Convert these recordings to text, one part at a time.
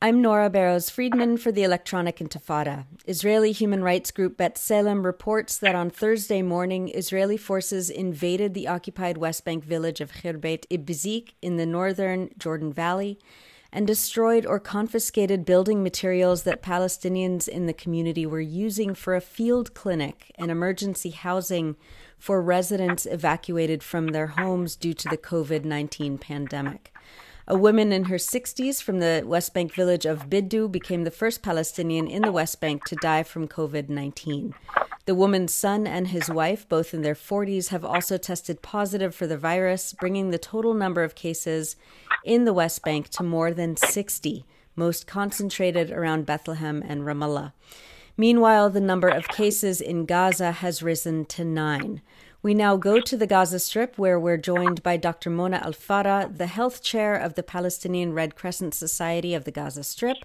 I'm Nora Barrows Friedman for the Electronic Intifada. Israeli human rights group Bet B'Tselem reports that on Thursday morning, Israeli forces invaded the occupied West Bank village of Khirbet Ibzik in the northern Jordan Valley and destroyed or confiscated building materials that Palestinians in the community were using for a field clinic and emergency housing for residents evacuated from their homes due to the COVID 19 pandemic. A woman in her 60s from the West Bank village of Biddu became the first Palestinian in the West Bank to die from COVID 19. The woman's son and his wife, both in their 40s, have also tested positive for the virus, bringing the total number of cases in the West Bank to more than 60, most concentrated around Bethlehem and Ramallah. Meanwhile, the number of cases in Gaza has risen to nine. We now go to the Gaza Strip, where we're joined by Dr. Mona El-Farra, the health chair of the Palestinian Red Crescent Society of the Gaza Strip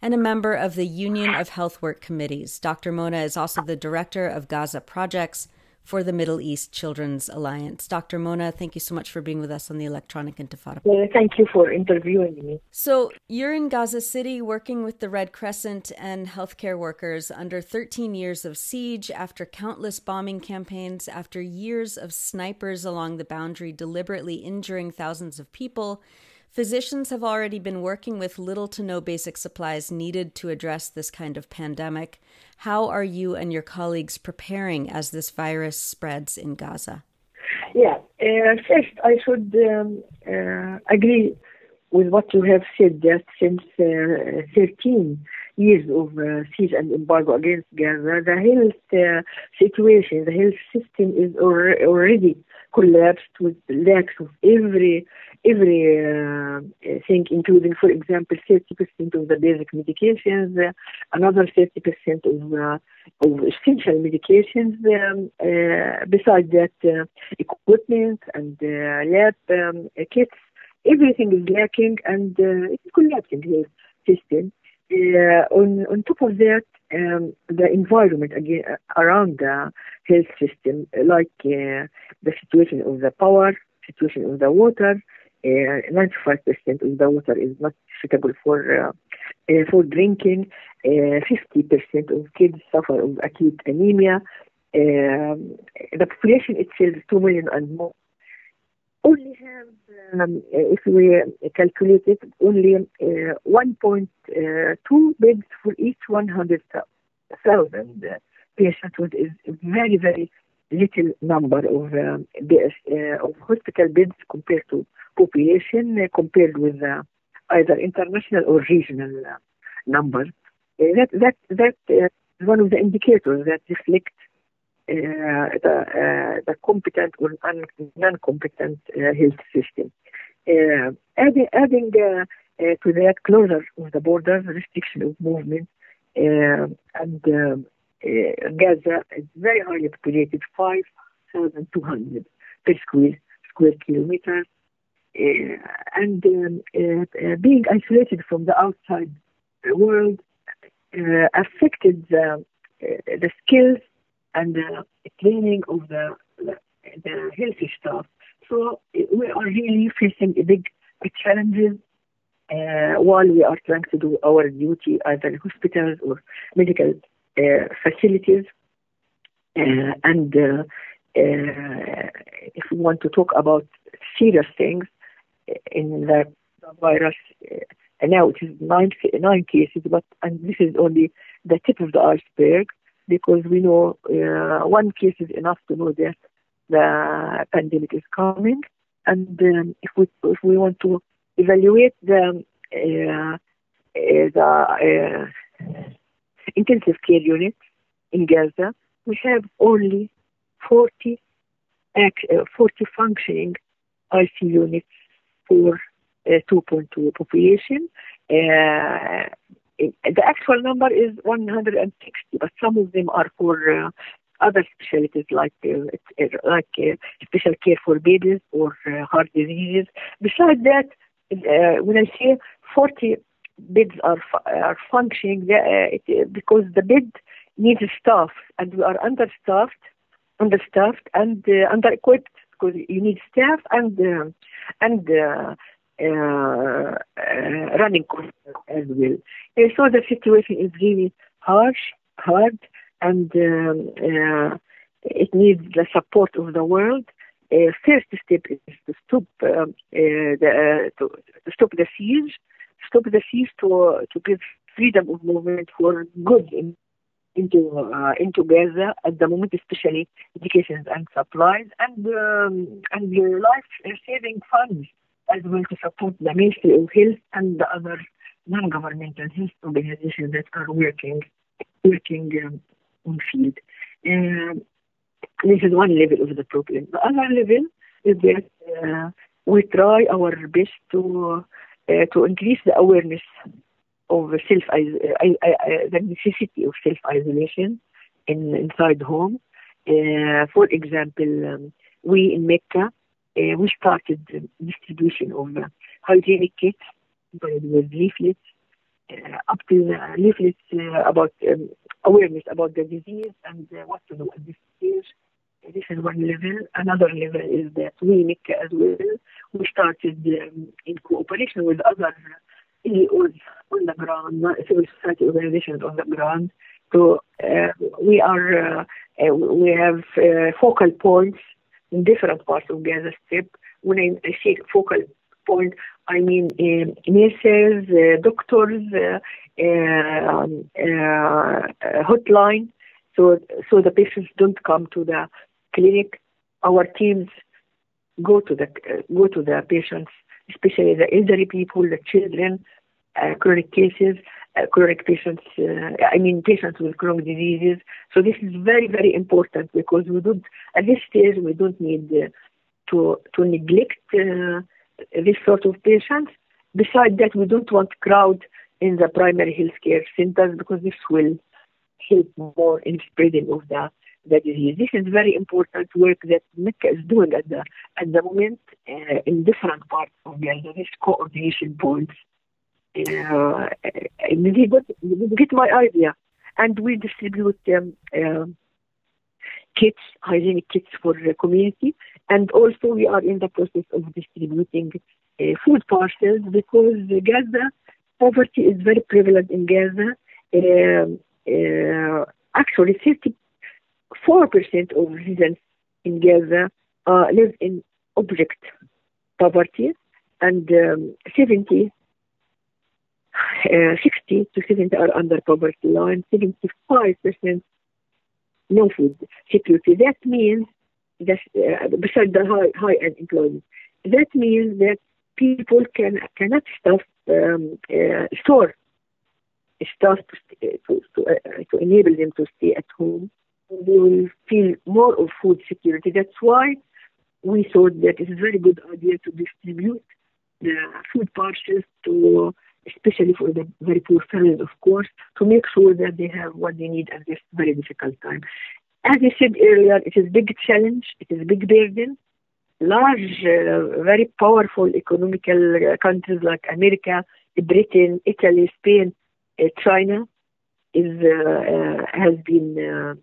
and a member of the Union of Health Work Committees. Dr. Mona is also the director of Gaza Projects for the Middle East Children's Alliance. Dr. Mona, thank you so much for being with us on the Electronic Intifada. Well, thank you for interviewing me. So, you're in Gaza City working with the Red Crescent and healthcare workers under 13 years of siege, after countless bombing campaigns, after years of snipers along the boundary deliberately injuring thousands of people. Physicians have already been working with little to no basic supplies needed to address this kind of pandemic. How are you and your colleagues preparing as this virus spreads in Gaza? Yeah, uh, first I should um, uh, agree with what you have said that since uh, 13 years of uh, siege and embargo against Gaza, the health uh, situation, the health system is already collapsed with lack of every every uh, thing, including, for example, 30% of the basic medications, uh, another 30% of, uh, of essential medications. Um, uh, besides that, uh, equipment and uh, lab um, kits, everything is lacking and it's collapsing the system. on, on top of that, um, the environment again around the health system, like the situation of the power, situation of the water, 95% of the water is not suitable for uh, uh, for drinking. 50% uh, of kids suffer of acute anemia. Um, the population itself is 2 million and more. Only have, um, if we calculate it, only uh, 1.2 beds for each 100,000 patients, which is very, very little number of um, uh, of hospital beds compared to population compared with uh, either international or regional uh, numbers. Uh, that that that is one of the indicators that reflect uh, the uh, the competent or non-competent health system. adding adding to that closure of the borders, restriction of movement, and uh, Gaza is very highly populated, 5,200 per square, square kilometers. Uh, and um, uh, being isolated from the outside world affected the, the skills and the training of the, the healthy staff. So we are really facing big challenges uh, while we are trying to do our duty either in hospitals or medical uh, facilities. Uh, and uh, if we want to talk about serious things in the virus, and now it is nine, nine cases, but and this is only the tip of the iceberg because we know uh, one case is enough to know that the pandemic is coming. And um, if we if we want to evaluate the uh, the intensive care units in Gaza, we have only 40, uh, 40 functioning IC units for uh, 2.2 population. Uh, the actual number is 160, but some of them are for uh, other specialties like uh, like uh, special care for babies or heart diseases. Besides that, when I say 40 beds are are functioning uh, because the bed needs staff, and we are understaffed, understaffed, and uh, under-equipped because you need staff and uh, and uh, uh, running costs as well. so the situation is really harsh, hard, and um, it needs the support of the world. Uh, first step is to stop um, uh, the, uh, to, to, stop the siege, stop the siege to to give freedom of movement for good in, into uh, into Gaza at the moment, especially education and supplies and um, and life saving funds as well to support the Ministry of Health and the other non-governmental health organizations that are working working um, on field. Um, this is one level of the problem. The other level is that uh, we try our best to uh, to increase the awareness of self uh, the necessity of self isolation in inside home. Uh, for example, um, we in MECA uh, we started distribution of hygienic kits with leaflets uh, up to leaflets uh, about um, awareness about the disease and what to do at this stage. This is one level. Another level is that we make as well. We started um, in cooperation with other NGOs on the ground, civil society organizations on the ground. So uh, we are uh, uh, we have uh, focal points in different parts of Gaza Strip. When I, say focal point, I mean um, nurses, uh, doctors, uh, um, hotline, so so the patients don't come to the clinic, our teams go to the go to the patients, especially the elderly people, the children, uh, chronic cases, uh, chronic patients. Uh, I mean, patients with chronic diseases. So this is very very important because we don't at this stage we don't need uh, to to neglect uh, this sort of patients. Besides that, we don't want crowd in the primary healthcare centers because this will help more in spreading of the the disease. This is very important work that MECA is doing at the at the moment uh, in different parts of Gaza. This coordination points. Uh, get my idea, and we distribute um, uh, kits, hygienic kits for the community, and also we are in the process of distributing uh, food parcels because Gaza poverty is very prevalent in Gaza. Um, uh, actually, 30 4% of residents in Gaza uh, live in object poverty, and um, 70, uh, 60 to 70 are under poverty line, 75% no food security. That means that uh, besides the high, high unemployment, that means that people can cannot stuff um, uh, store stuff to, to, to, uh, to enable them to stay at home they will feel more of food security. That's why we thought that it's a very good idea to distribute the food parcels to, especially for the very poor families, of course, to make sure that they have what they need at this very difficult time. As I said earlier, it is a big challenge, it is a big burden. Large, uh, very powerful economical uh, countries like America, Britain, Italy, Spain, uh, China is uh, uh, has been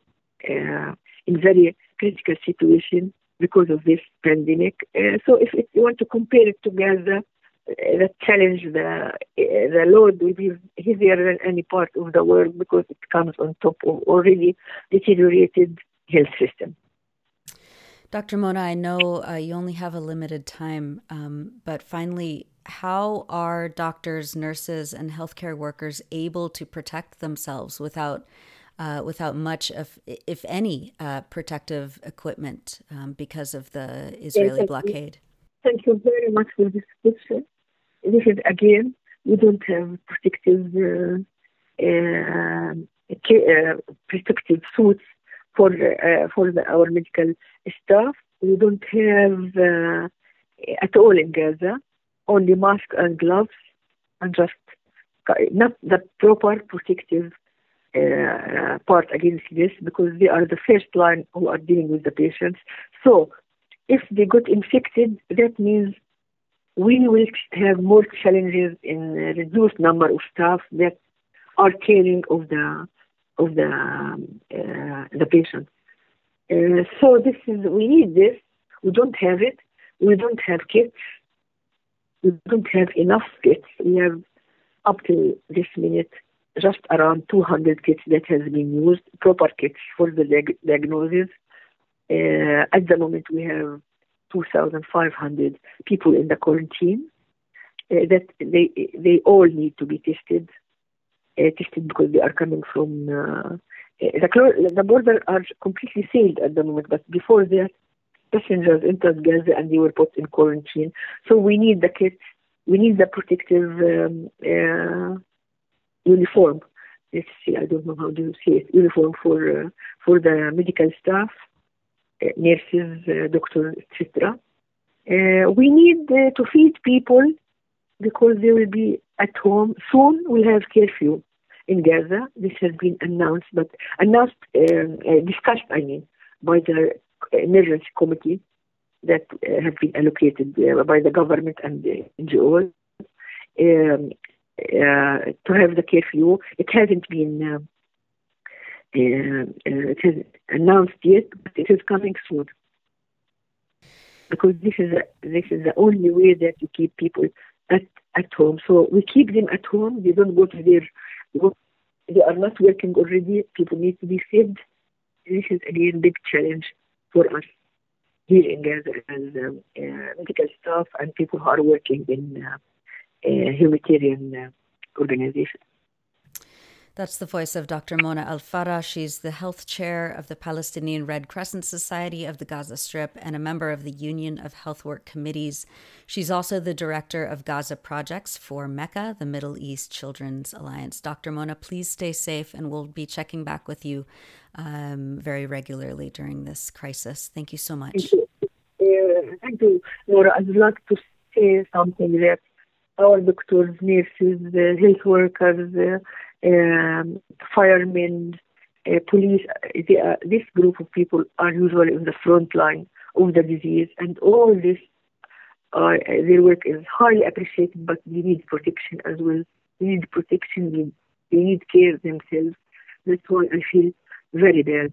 uh, uh, in very critical situation because of this pandemic. Uh, so if, if, you want to compare it together, uh, the challenge, the the load will be heavier than any part of the world because it comes on top of already deteriorated health system. Dr. Mona, I know uh, you only have a limited time, um, but finally, how are doctors, nurses, and healthcare workers able to protect themselves without uh, without much of, if any, uh, protective equipment um, because of the Israeli yes, blockade? Thank you very much for this question. This is again, we don't have protective uh, uh, uh protective suits for uh, for the, our medical staff. We don't have at all in Gaza only mask and gloves and just not the proper protective uh, part against this because they are the first line who are dealing with the patients. So if they got infected, that means we will have more challenges in reduced number of staff that are caring of the of the um, uh, the patient. Uh, so this is we need this. We don't have it. We don't have kits. we don't have enough kits. We have up to this minute just around 200 kits that has been used, proper kits for the diag- diagnosis. Uh, at the moment, we have 2,500 people in the quarantine. Uh, that they they all need to be tested, uh, tested because they are coming from uh, the the border are completely sealed at the moment. But before that, passengers entered Gaza and they were put in quarantine. So we need the kits, we need the protective um, uh, uniform. Let's see, I don't know how to say it, uniform for uh, for the medical staff, uh, nurses, uh, doctors, etc. Uh, we need uh, to feed people because they will be at home soon. We'll have curfew in Gaza. This has been announced, but announced, um, discussed, I mean, by the emergency committee that uh, have been allocated uh, by the government and the NGOs um, to have the curfew. It hasn't been uh, uh, it has announced yet, but it is coming soon. Because this is a, this is the only way that you keep people at at home. So we keep them at home. They don't go to their they are not working already. People need to be saved. This is again a big challenge for us here in Gaza as um, uh, medical staff and people who are working in uh, uh, humanitarian uh, organizations. That's the voice of Dr. Mona El-Farra. She's the health chair of the Palestinian Red Crescent Society of the Gaza Strip and a member of the Union of Health Work Committees. She's also the director of Gaza projects for MECA, the Middle East Children's Alliance. Dr. Mona, please stay safe, and we'll be checking back with you um, very regularly during this crisis. Thank you so much. Thank you, uh, thank you Nora. I'd like to say something that our doctors, nurses, uh, health workers, uh, um, firemen, uh, police, uh, this group of people are usually on the front line of the disease, and all this, uh, their work is highly appreciated, but they need protection as well. They need protection, they, they need care themselves. That's why I feel very bad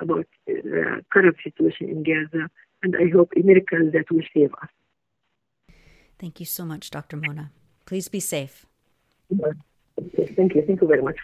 about the current situation in Gaza, and I hope a miracle that will save us. Thank you so much, Dr. Mona. Please be safe. Thank you. Thank you very much.